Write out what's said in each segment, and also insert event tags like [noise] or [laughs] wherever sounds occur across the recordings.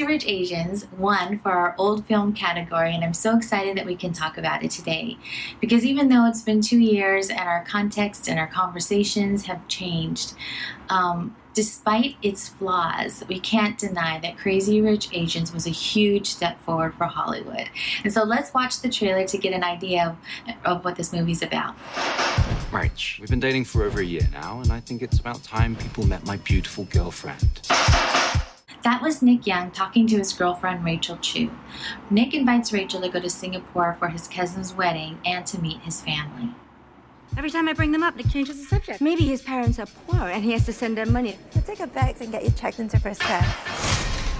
Crazy Rich Asians won for our old film category, and I'm so excited that we can talk about it today. Because even though it's been two years and our context and our conversations have changed, um, despite its flaws, we can't deny that Crazy Rich Asians was a huge step forward for Hollywood. And so let's watch the trailer to get an idea of, of what this movie's about. Rach, we've been dating for over a year now, and I think it's about time people met my beautiful girlfriend. That was Nick Young talking to his girlfriend Rachel Chu. Nick invites Rachel to go to Singapore for his cousin's wedding and to meet his family. Every time I bring them up, Nick changes the subject. Maybe his parents are poor and he has to send them money. We'll take a bags and get you checked into first class.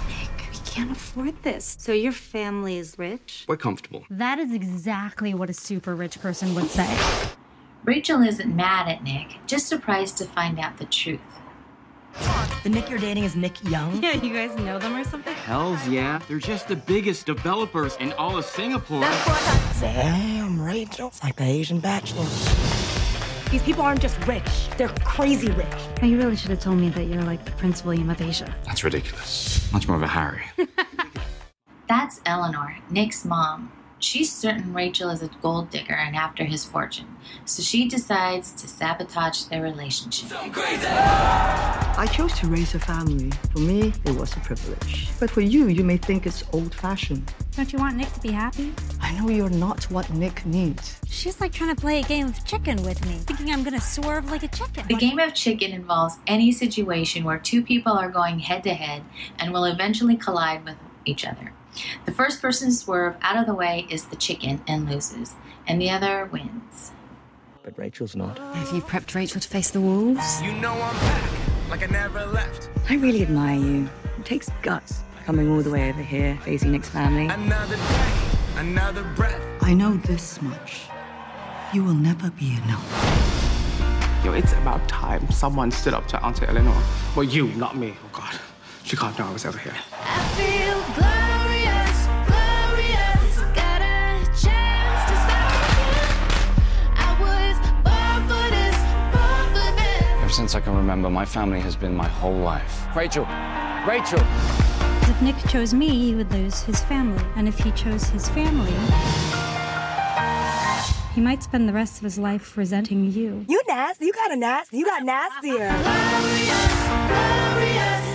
Nick, we can't afford this. So your family is rich? We're comfortable. That is exactly what a super rich person would say. Rachel isn't mad at Nick, just surprised to find out the truth. The Nick you're dating is Nick Young? Yeah, you guys know them or something? Hells yeah. They're just the biggest developers in all of Singapore. Damn, Rachel. It's like the Asian Bachelor. These people aren't just rich, they're crazy rich. Oh, you really should have told me that you're like the Prince William of Asia. That's ridiculous. Much more of a Harry. [laughs] That's Eleanor, Nick's mom. She's certain Rachel is a gold digger and after his fortune, so she decides to sabotage their relationship. I chose to raise a family. For me, it was a privilege. But for you, you may think it's old fashioned. Don't you want Nick to be happy? I know you're not what Nick needs. She's like trying to play a game of chicken with me, thinking I'm gonna swerve like a chicken. The game of chicken involves any situation where two people are going head to head and will eventually collide with each other. The first person to swerve out of the way is the chicken and loses, and the other wins. But Rachel's not. Have you prepped Rachel to face the wolves? You know I'm back, like I never left. I really admire you. It takes guts coming all the way over here, facing Nick's family. Another day, another breath. I know this much. You will never be enough. Yo, it's about time someone stood up to Auntie Eleanor. Well, you, not me. Oh, God. She can't know I was ever here. I feel glorious, since I can remember, my family has been my whole life. Rachel! Rachel! If Nick chose me, he would lose his family. And if he chose his family, he might spend the rest of his life resenting you. You nasty. You got a nasty. You got nastier. Glorious, glorious.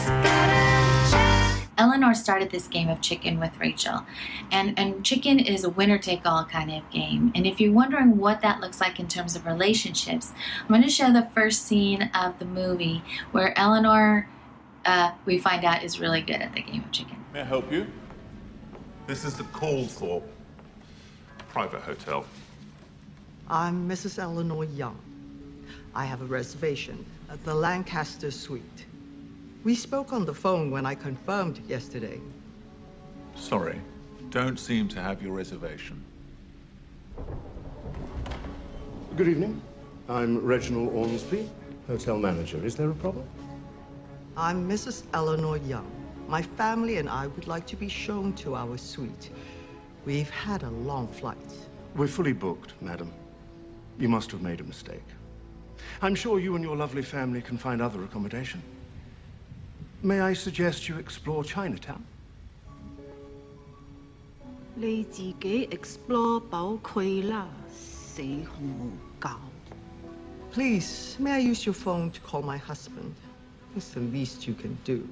Got a chance. Eleanor started this game of chicken with Rachel. And, and chicken is a winner take all kind of game. And if you're wondering what that looks like in terms of relationships, I'm going to show the first scene of the movie where Eleanor, uh, we find out, is really good at the game of chicken. May I help you? This is the Calthorpe private hotel. I'm Mrs. Eleanor Young. I have a reservation at the Lancaster Suite. We spoke on the phone when I confirmed yesterday. Sorry, don't seem to have your reservation. Good evening. I'm Reginald Ormsby, hotel manager. Is there a problem? I'm Mrs. Eleanor Young. My family and I would like to be shown to our suite. We've had a long flight. We're fully booked, madam. You must have made a mistake. I'm sure you and your lovely family can find other accommodation. May I suggest you explore Chinatown? 你自己 explore 宝区啦，死红无教。 Please, may I use your phone to call my husband? It's the least you can do.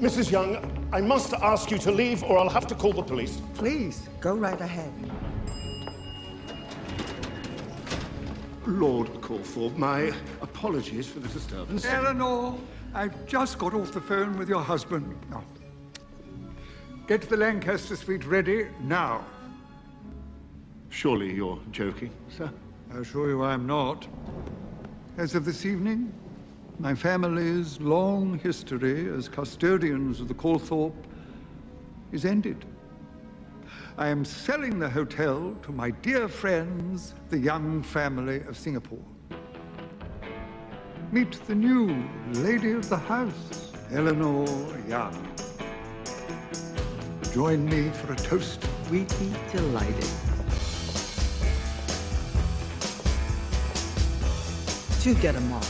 Mrs. Young, I must ask you to leave or I'll have to call the police. Please, go right ahead. Lord Calthorpe, my apologies for the disturbance. Eleanor, I've just got off the phone with your husband. Now, get the Lancaster suite ready now. Surely you're joking, sir? Uh, I assure you I'm not. As of this evening, my family's long history as custodians of the Calthorpe is ended. I am selling the hotel to my dear friends, the Young family of Singapore. Meet the new lady of the house, Eleanor Young. Join me for a toast. We'd be delighted. to get a mop.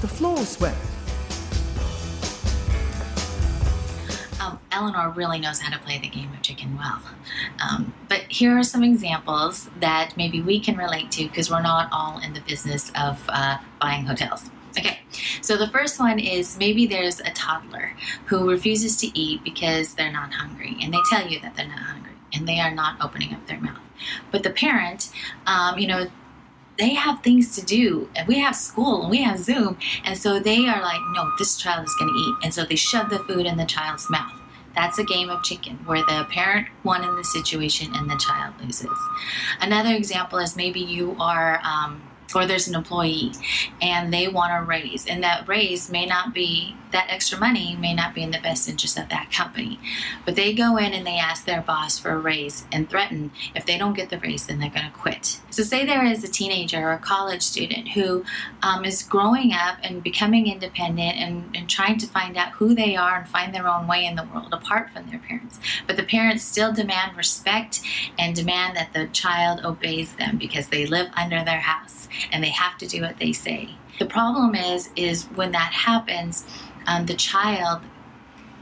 The floor's wet. Eleanor really knows how to play the game of chicken well. Um, but here are some examples that maybe we can relate to because we're not all in the business of uh, buying hotels. Okay, so the first one is maybe there's a toddler who refuses to eat because they're not hungry, and they tell you that they're not hungry, and they are not opening up their mouth. But the parent, um, you know, they have things to do and we have school and we have zoom and so they are like no this child is going to eat and so they shove the food in the child's mouth that's a game of chicken where the parent won in the situation and the child loses. Another example is maybe you are um, or there's an employee and they want a raise. And that raise may not be that extra money may not be in the best interest of that company. But they go in and they ask their boss for a raise and threaten if they don't get the raise then they're going to quit. So say there is a teenager or a college student who um, is growing up and becoming independent and, and trying to find out who they are and find their own way in the world apart from their parents. But the parents still demand respect and demand that the child obeys them because they live under their house and they have to do what they say. The problem is, is when that happens, um, the child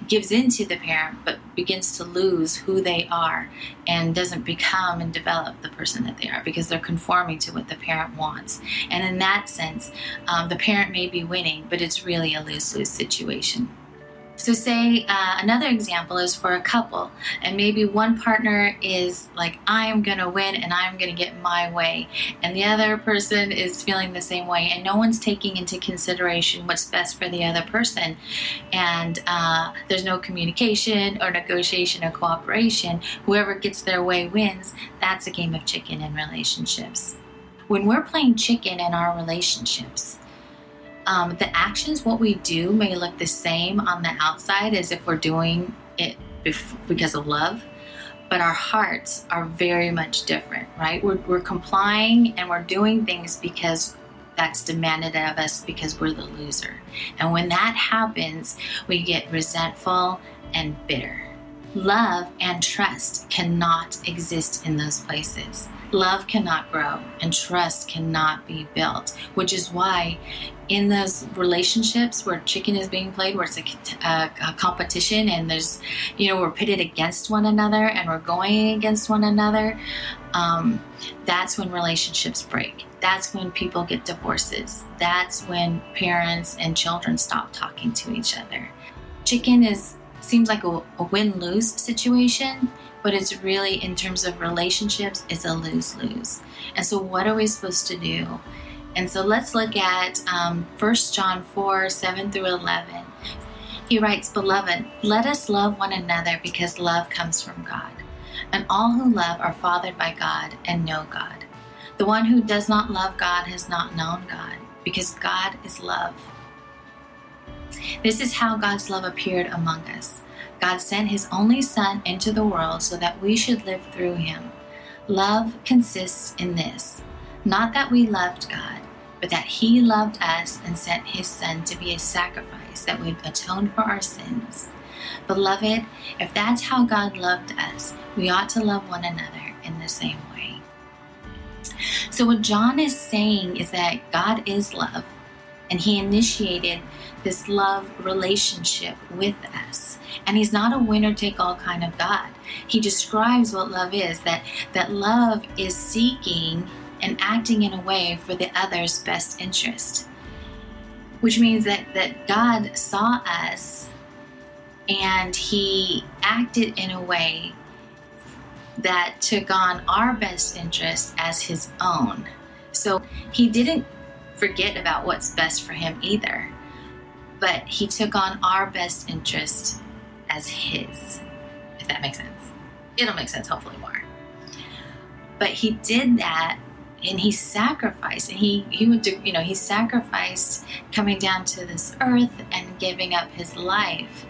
gives in to the parent but begins to lose who they are and doesn't become and develop the person that they are because they're conforming to what the parent wants. And in that sense, um, the parent may be winning, but it's really a lose lose situation. So, say uh, another example is for a couple, and maybe one partner is like, I am going to win and I'm to get my way, and the other person is feeling the same way, and no one's taking into consideration what's best for the other person, and uh, there's no communication or negotiation or cooperation. Whoever gets their way wins. That's a game of chicken in relationships. When we're playing chicken in our relationships, um, the actions, what we do, may look the same on the outside as if we're doing it bef- because of love, but our hearts are very much different, right? We're, we're complying and we're doing things because that's demanded of us because we're the loser. And when that happens, we get resentful and bitter. Love and trust cannot exist in those places. Love cannot grow and trust cannot be built, which is why in those relationships where chicken is being played, where it's a, a, a, competition and there's, you know, we're pitted against one another and we're going against one another, um, that's when relationships break. That's when people get divorces. That's when parents and children stop talking to each other. Chicken is seems like a, a win lose situation, but it's really in terms of relationships, it's a lose lose. And so, what are we supposed to do? And so let's look at um, 1 John 4 7 through 11. He writes, Beloved, let us love one another because love comes from God. And all who love are fathered by God and know God. The one who does not love God has not known God because God is love. This is how God's love appeared among us. God sent his only Son into the world so that we should live through him. Love consists in this not that we loved God, but that he loved us and sent his Son to be a sacrifice that would atone for our sins. Beloved, if that's how God loved us, we ought to love one another in the same way. So, what John is saying is that God is love, and he initiated this love relationship with us. And he's not a winner take all kind of God. He describes what love is that, that love is seeking and acting in a way for the other's best interest. Which means that, that God saw us and he acted in a way that took on our best interest as his own. So he didn't forget about what's best for him either, but he took on our best interest as his, if that makes sense. It'll make sense, hopefully, more. But he did that and he sacrificed and he he would do you know he sacrificed coming down to this earth and giving up his life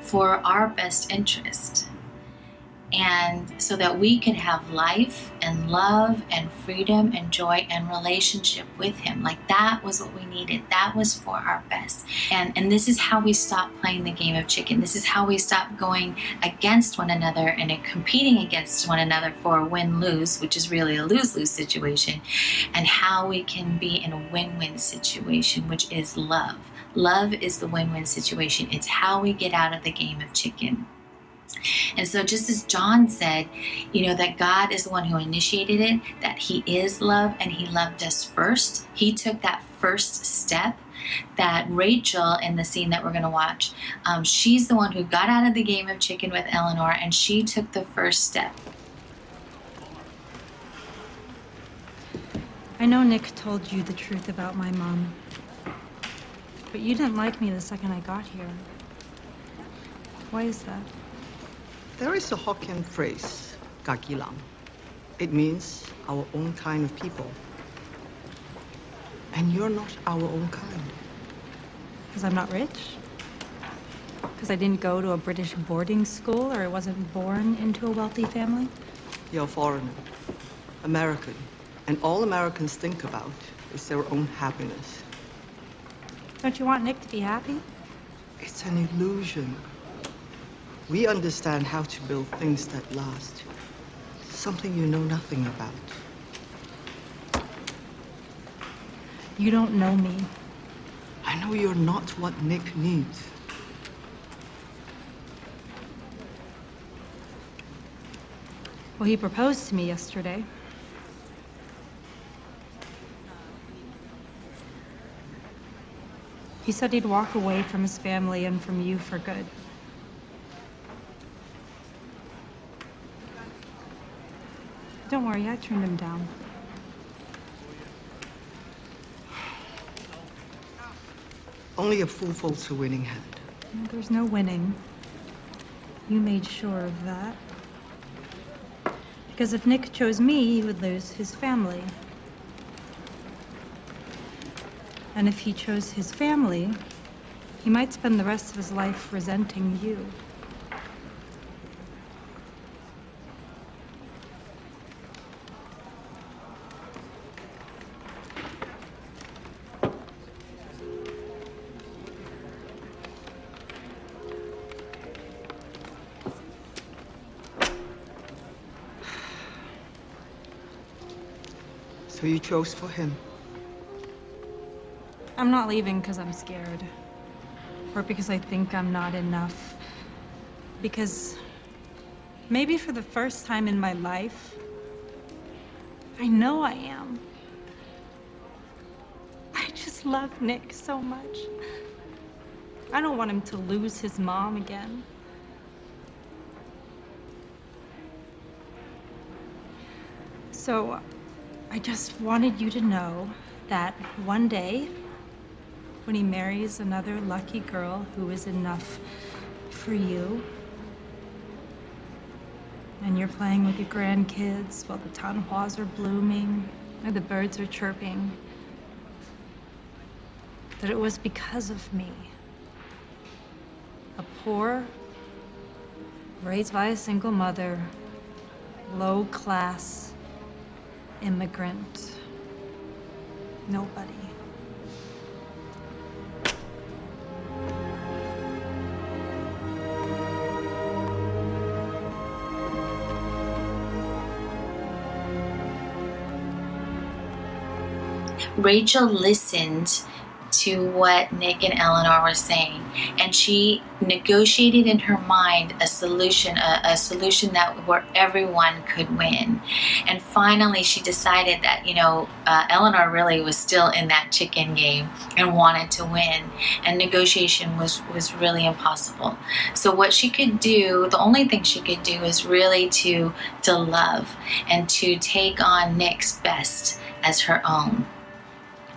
for our best interest and so that we could have life and love and freedom and joy and relationship with him. Like that was what we needed. That was for our best. And and this is how we stop playing the game of chicken. This is how we stop going against one another and competing against one another for a win-lose which is really a lose-lose situation and how we can be in a win-win situation which is love. Love is the win-win situation. It's how we get out of the game of chicken and so, just as John said, you know, that God is the one who initiated it, that He is love and He loved us first. He took that first step. That Rachel, in the scene that we're going to watch, um, she's the one who got out of the game of chicken with Eleanor and she took the first step. I know Nick told you the truth about my mom. But you didn't like me the second I got here. Why is that? There is a Hokkien phrase, kakilang. It means our own kind of people. And you're not our own kind. Because I'm not rich? Because I didn't go to a British boarding school or I wasn't born into a wealthy family? You're a foreigner, American, and all Americans think about is their own happiness. Don't you want Nick to be happy? It's an illusion. We understand how to build things that last. Something you know nothing about. You don't know me. I know you're not what Nick needs. Well, he proposed to me yesterday. He said he'd walk away from his family and from you for good. Don't worry, I turned him down. Only a fool folds a winning hand. There's no winning. You made sure of that. Because if Nick chose me, he would lose his family. And if he chose his family, he might spend the rest of his life resenting you. So you chose for him. I'm not leaving because I'm scared. Or because I think I'm not enough. Because maybe for the first time in my life, I know I am. I just love Nick so much. I don't want him to lose his mom again. So, I just wanted you to know that one day, when he marries another lucky girl who is enough for you, and you're playing with your grandkids while the tanhuas are blooming and the birds are chirping, that it was because of me. A poor, raised by a single mother, low class, immigrant. Nobody. Rachel listened to what Nick and Eleanor were saying, and she negotiated in her mind a solution, a, a, solution that where everyone could win. And finally, she decided that you know uh, Eleanor really was still in that chicken game and wanted to win, and negotiation was was really impossible. So what she could do, the only thing she could do, is really to to love and to take on Nick's best as her own.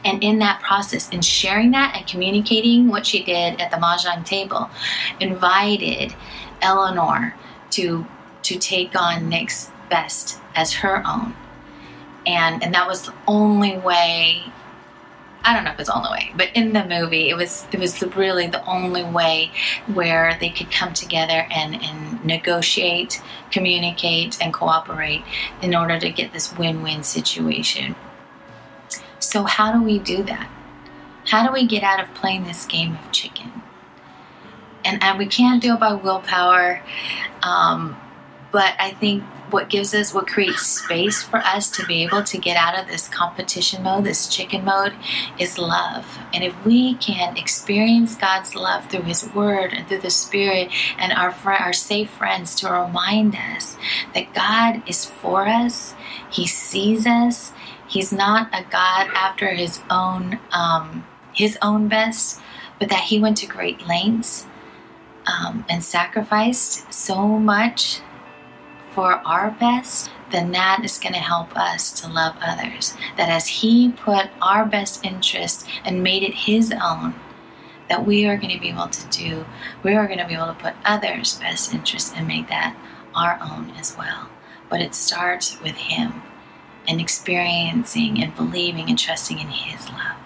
And in that process, in sharing that and communicating what she did at the mahjong table, invited Eleanor to to take on Nick's best as her own. And and that was the only way I don't know if it's the only way, but in the movie, it was it was really the only way where they could come together and, and negotiate, communicate, and cooperate in order to get this win-win situation. So how do we do that? How do we get out of playing this game of chicken? And, and we can't do it by willpower, um, but I think what gives us, what creates space for us to be able to get out of this competition mode, this chicken mode, is love. And if we can experience God's love through His Word and through the Spirit and our fr- our safe friends to remind us that God is for us, He sees us. He's not a God after His own um, His own best, but that He went to great lengths um, and sacrificed so much for our best, then that is going to help us to love others. That as He put our best interest and made it His own, that we are going to be able to do, we are going to be able to put others' best interest and make that our own as well. But it starts with Him and experiencing and believing and trusting in His love.